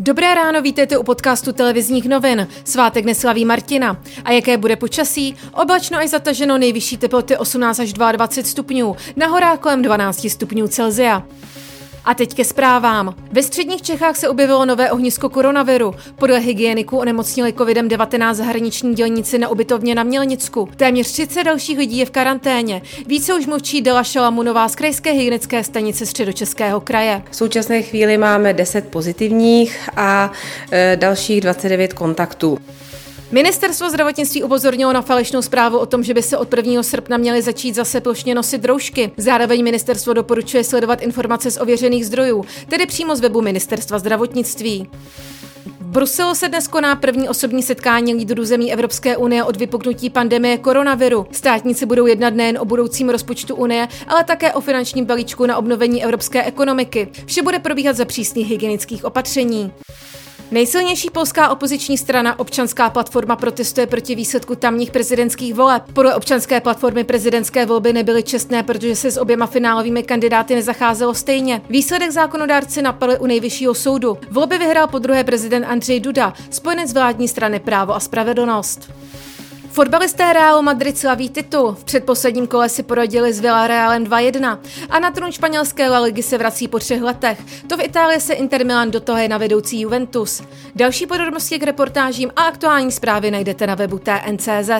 Dobré ráno, vítejte u podcastu televizních novin. Svátek neslaví Martina. A jaké bude počasí? Oblačno až zataženo nejvyšší teploty 18 až 22 stupňů, na kolem 12 stupňů Celzia. A teď ke zprávám. Ve středních Čechách se objevilo nové ohnisko koronaviru. Podle hygieniků onemocnili COVID-19 zahraniční dělníci na ubytovně na Mělnicku. Téměř 30 dalších lidí je v karanténě. Více už mluvčí Dela Šalamunová z krajské hygienické stanice středočeského kraje. V současné chvíli máme 10 pozitivních a e, dalších 29 kontaktů. Ministerstvo zdravotnictví upozornilo na falešnou zprávu o tom, že by se od 1. srpna měly začít zase plošně nosit roušky. Zároveň ministerstvo doporučuje sledovat informace z ověřených zdrojů, tedy přímo z webu Ministerstva zdravotnictví. V Bruselu se dnes koná první osobní setkání lídrů zemí Evropské unie od vypuknutí pandemie koronaviru. Státníci budou jednat nejen o budoucím rozpočtu unie, ale také o finančním balíčku na obnovení evropské ekonomiky. Vše bude probíhat za přísných hygienických opatření. Nejsilnější polská opoziční strana Občanská platforma protestuje proti výsledku tamních prezidentských voleb. Podle občanské platformy prezidentské volby nebyly čestné, protože se s oběma finálovými kandidáty nezacházelo stejně. Výsledek zákonodárci napadli u nejvyššího soudu. Volby vyhrál po druhé prezident Andřej Duda, spojenec vládní strany Právo a spravedlnost. Fotbalisté Realu Madrid slaví titul. V předposledním kole si poradili s Villarrealem 2-1 a na trůn španělské La Ligy se vrací po třech letech. To v Itálii se Inter Milan je na vedoucí Juventus. Další podrobnosti k reportážím a aktuální zprávy najdete na webu TNCZ.